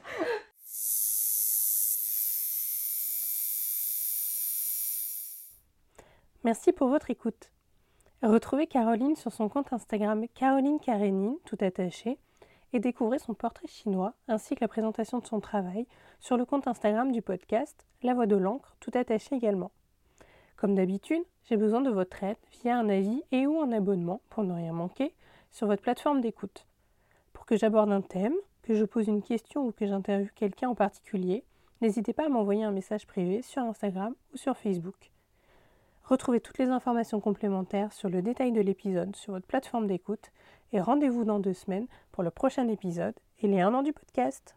Merci pour votre écoute. Retrouvez Caroline sur son compte Instagram Caroline Karenine, tout attaché, et découvrez son portrait chinois ainsi que la présentation de son travail sur le compte Instagram du podcast La Voix de l'encre, tout attaché également. Comme d'habitude, j'ai besoin de votre aide via un avis et ou un abonnement pour ne rien manquer sur votre plateforme d'écoute. Pour que j'aborde un thème, que je pose une question ou que j'interviewe quelqu'un en particulier, n'hésitez pas à m'envoyer un message privé sur Instagram ou sur Facebook. Retrouvez toutes les informations complémentaires sur le détail de l'épisode sur votre plateforme d'écoute et rendez-vous dans deux semaines pour le prochain épisode et les un an du podcast.